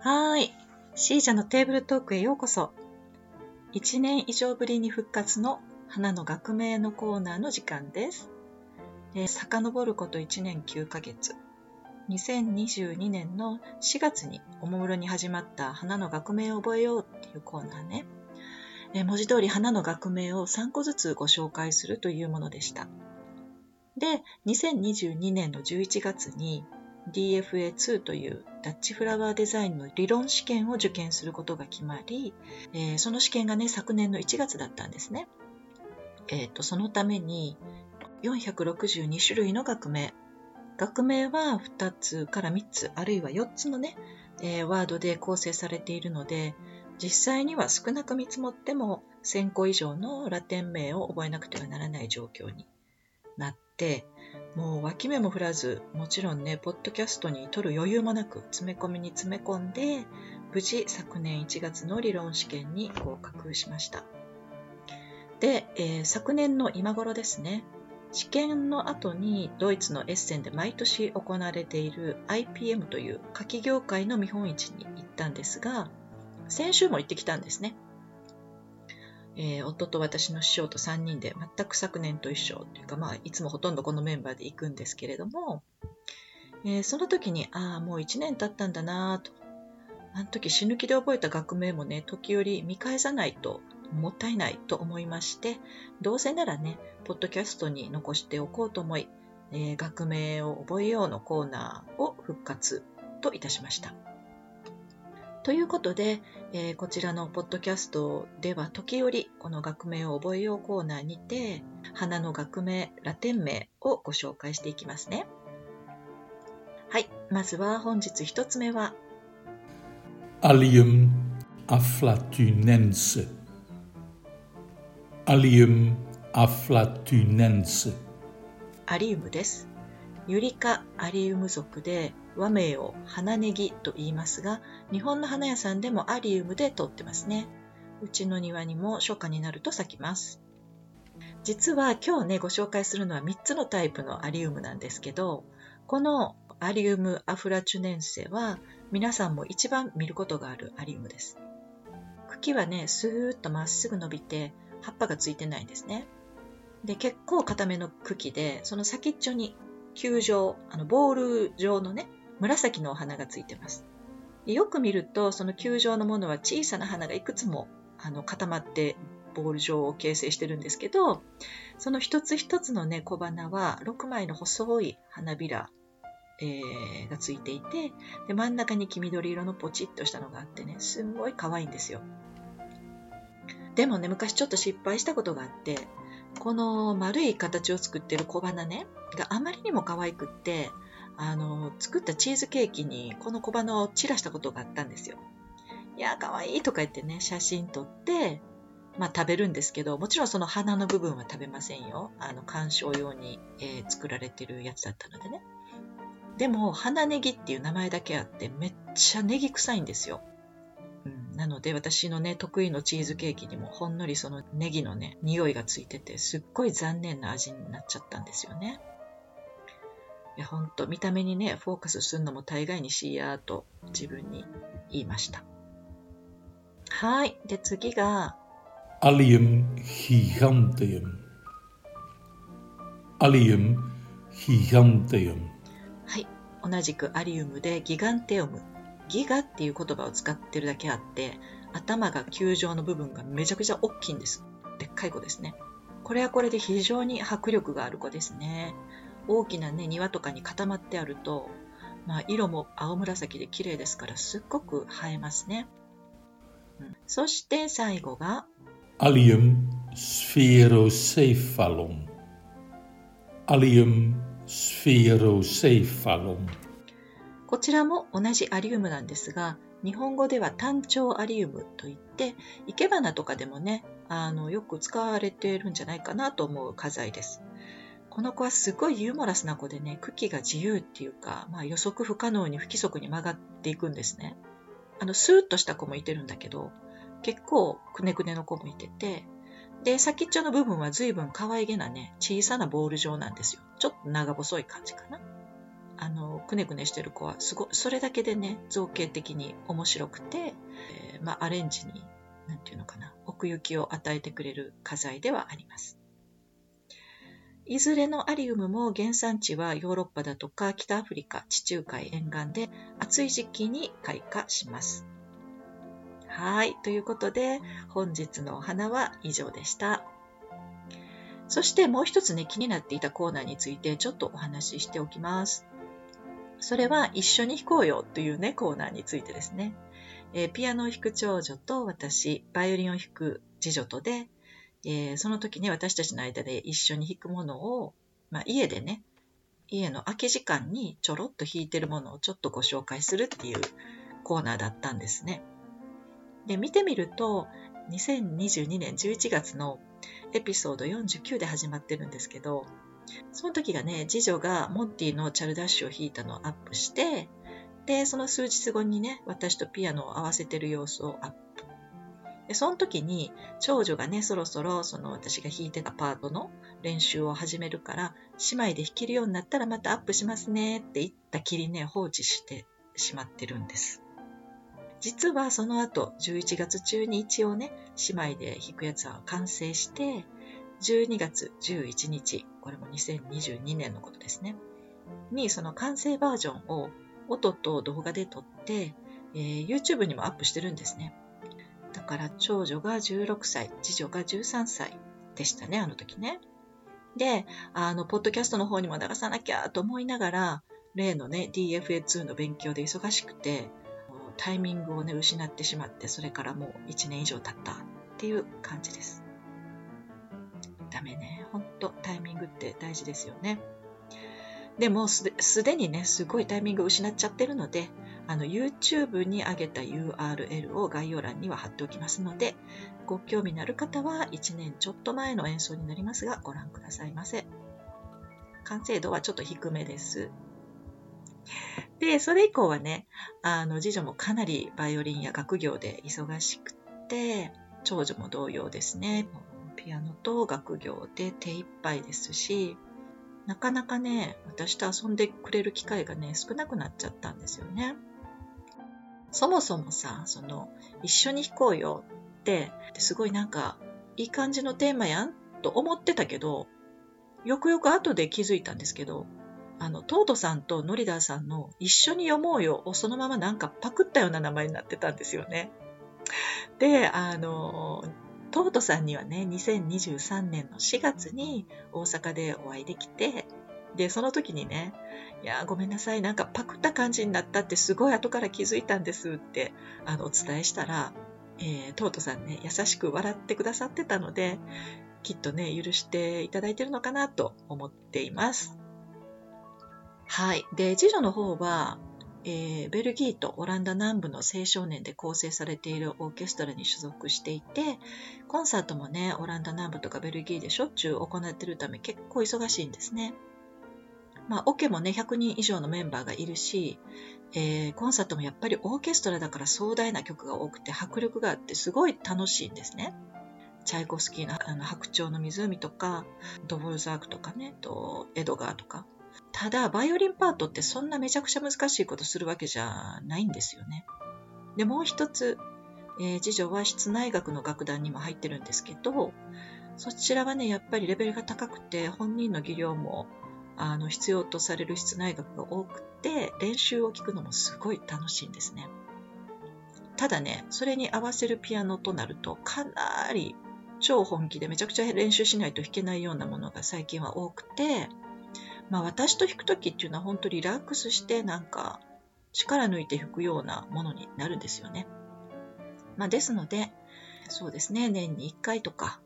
はーい。シージャのテーブルトークへようこそ。1年以上ぶりに復活の花の学名のコーナーの時間です。えー、遡ること1年9ヶ月。2022年の4月におもむろに始まった花の学名を覚えようっていうコーナーね。えー、文字通り花の学名を3個ずつご紹介するというものでした。で、2022年の11月に DFA2 というダッチフラワーデザインの理論試験を受験することが決まり、えー、その試験がね、昨年の1月だったんですね。えっ、ー、と、そのために462種類の学名。学名は2つから3つ、あるいは4つのね、えー、ワードで構成されているので、実際には少なく見積もっても1000個以上のラテン名を覚えなくてはならない状況になって、もう脇目も振らず、もちろんね、ポッドキャストに取る余裕もなく、詰め込みに詰め込んで、無事昨年1月の理論試験に合格しました。で、えー、昨年の今頃ですね、試験の後にドイツのエッセンで毎年行われている IPM という夏季業界の見本市に行ったんですが、先週も行ってきたんですね。えー、夫と私の師匠と3人で全く昨年と一緒というか、まあ、いつもほとんどこのメンバーで行くんですけれども、えー、その時に、ああ、もう1年経ったんだなと。あの時死ぬ気で覚えた学名もね、時折見返さないともったいないと思いまして、どうせならね、ポッドキャストに残しておこうと思い、えー、学名を覚えようのコーナーを復活といたしました。ということで、えー、こちらのポッドキャストでは時折この学名を覚えようコーナーにて花の学名、ラテン名をご紹介していきますね。はい、まずは本日一つ目は Allium afflatunense Allium afflatunense アリウムです。ユリカアリウム属で和名を花ネギと言いますが、日本の花屋さんでもアリウムで取ってますね。うちの庭にも初夏になると咲きます。実は今日ね、ご紹介するのは3つのタイプのアリウムなんですけど、このアリウムアフラチュネンセは皆さんも一番見ることがあるアリウムです。茎はね、スーッとまっすぐ伸びて葉っぱがついてないんですね。で、結構固めの茎で、その先っちょに球状、あのボール状のね、紫のお花がついてます。よく見ると、その球状のものは小さな花がいくつもあの固まってボール状を形成してるんですけど、その一つ一つのね、小花は6枚の細い花びら、えー、がついていてで、真ん中に黄緑色のポチッとしたのがあってね、すんごい可愛いんですよ。でもね、昔ちょっと失敗したことがあって、この丸い形を作ってる小花ね、があまりにも可愛くって、あの、作ったチーズケーキにこの小花を散らしたことがあったんですよ。いや、可愛いとか言ってね、写真撮って、まあ食べるんですけど、もちろんその花の部分は食べませんよ。あの、鑑賞用に、えー、作られてるやつだったのでね。でも、花ネギっていう名前だけあって、めっちゃネギ臭いんですよ。うん、なので、私のね、得意のチーズケーキにもほんのりそのネギのね、匂いがついてて、すっごい残念な味になっちゃったんですよね。いや、ほんと、見た目にね、フォーカスするのも大概にしやーと自分に言いました。はい。で、次が、Allium giganteum。Allium giganteum。はい。同じくアリウムでギガンテオム。ギガっていう言葉を使ってるだけあって、頭が球状の部分がめちゃくちゃ大きいんです。でっかい子ですね。これはこれで非常に迫力がある子ですね。大きなね、庭とかに固まってあると、まあ、色も青紫で綺麗ですからすっごく映えますね。うん、そして最後が Allium spherocephalum Allium spherocephalum こちらも同じアリウムなんですが日本語では単調アリウムといって生け花とかでもねあのよく使われているんじゃないかなと思う花材です。この子はすごいユーモラスな子でね、茎が自由っていうか、まあ、予測不可能に不規則に曲がっていくんですね。あの、スーッとした子もいてるんだけど、結構くねくねの子もいてて、で、先っちょの部分は随分可愛げなね、小さなボール状なんですよ。ちょっと長細い感じかな。あの、くねくねしてる子は、すご、それだけでね、造形的に面白くて、えー、まあ、アレンジに、なんていうのかな、奥行きを与えてくれる花材ではあります。いずれのアリウムも原産地はヨーロッパだとか北アフリカ、地中海沿岸で暑い時期に開花します。はい。ということで、本日のお花は以上でした。そしてもう一つね、気になっていたコーナーについてちょっとお話ししておきます。それは一緒に弾こうよというね、コーナーについてですね。えー、ピアノを弾く長女と私、バイオリンを弾く次女とで、えー、その時ね、私たちの間で一緒に弾くものを、まあ、家でね、家の空き時間にちょろっと弾いてるものをちょっとご紹介するっていうコーナーだったんですね。で、見てみると、2022年11月のエピソード49で始まってるんですけど、その時がね、次女がモンティのチャルダッシュを弾いたのをアップして、で、その数日後にね、私とピアノを合わせてる様子をアップ。で、その時に、長女がね、そろそろ、その私が弾いてたパートの練習を始めるから、姉妹で弾けるようになったらまたアップしますねって言ったきりね、放置してしまってるんです。実はその後、11月中に一応ね、姉妹で弾くやつは完成して、12月11日、これも2022年のことですね、にその完成バージョンを音と動画で撮って、えー、YouTube にもアップしてるんですね。から長女が16歳、次女が13歳でしたね、あの時ね。で、あの、ポッドキャストの方にも流さなきゃと思いながら、例のね、DFA2 の勉強で忙しくて、タイミングをね、失ってしまって、それからもう1年以上経ったっていう感じです。ダメね。ほんと、タイミングって大事ですよね。でもすでにね、すごいタイミングを失っちゃってるので、あの、YouTube に上げた URL を概要欄には貼っておきますので、ご興味のある方は1年ちょっと前の演奏になりますが、ご覧くださいませ。完成度はちょっと低めです。で、それ以降はね、あの、次女もかなりバイオリンや学業で忙しくて、長女も同様ですね。ピアノと学業で手一杯ですし、なかなかね、私と遊んでくれる機会がね、少なくなっちゃったんですよね。そもそもさ、その、一緒に弾こうよって、すごいなんか、いい感じのテーマやん？と思ってたけど、よくよく後で気づいたんですけど、あの、トートさんとノリダーさんの一緒に読もうよをそのままなんかパクったような名前になってたんですよね。で、あの、トートさんにはね、2023年の4月に大阪でお会いできて、で、その時にね、いや、ごめんなさい、なんかパクった感じになったってすごい後から気づいたんですって、あの、お伝えしたら、えー、トートさんね、優しく笑ってくださってたので、きっとね、許していただいてるのかなと思っています。はい。で、次女の方は、えー、ベルギーとオランダ南部の青少年で構成されているオーケストラに所属していて、コンサートもね、オランダ南部とかベルギーでしょっちゅう行ってるため結構忙しいんですね。まあ、オケもね、100人以上のメンバーがいるし、えー、コンサートもやっぱりオーケストラだから壮大な曲が多くて迫力があってすごい楽しいんですね。チャイコスキーのあの白鳥の湖とか、ドボルザークとかね、とエドガーとか、ただ、バイオリンパートってそんなめちゃくちゃ難しいことするわけじゃないんですよね。で、もう一つ、えー、次女は室内楽の楽団にも入ってるんですけど、そちらはね、やっぱりレベルが高くて、本人の技量もあの必要とされる室内楽が多くて、練習を聴くのもすごい楽しいんですね。ただね、それに合わせるピアノとなると、かなり超本気でめちゃくちゃ練習しないと弾けないようなものが最近は多くて、まあ私と弾くときっていうのは本当リラックスしてなんか力抜いて弾くようなものになるんですよね。まあですので、そうですね、年に1回とか、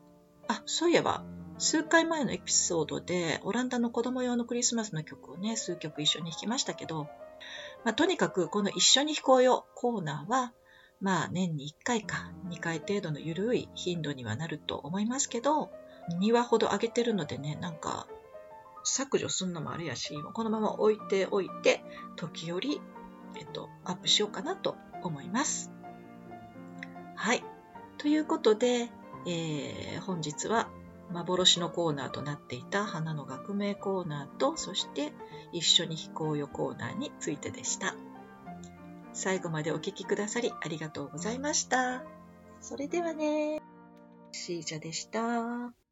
あ、そういえば、数回前のエピソードでオランダの子供用のクリスマスの曲をね、数曲一緒に弾きましたけど、まあとにかくこの一緒に弾こうよコーナーは、まあ年に1回か2回程度の緩い頻度にはなると思いますけど、2話ほど上げてるのでね、なんか削除すんのもあれやし、このまま置いておいて、時折、えっと、アップしようかなと思います。はい。ということで、えー、本日は幻のコーナーとなっていた花の学名コーナーとそして一緒に飛行よコーナーについてでした。最後までお聴きくださりありがとうございました。それではねシージャでした。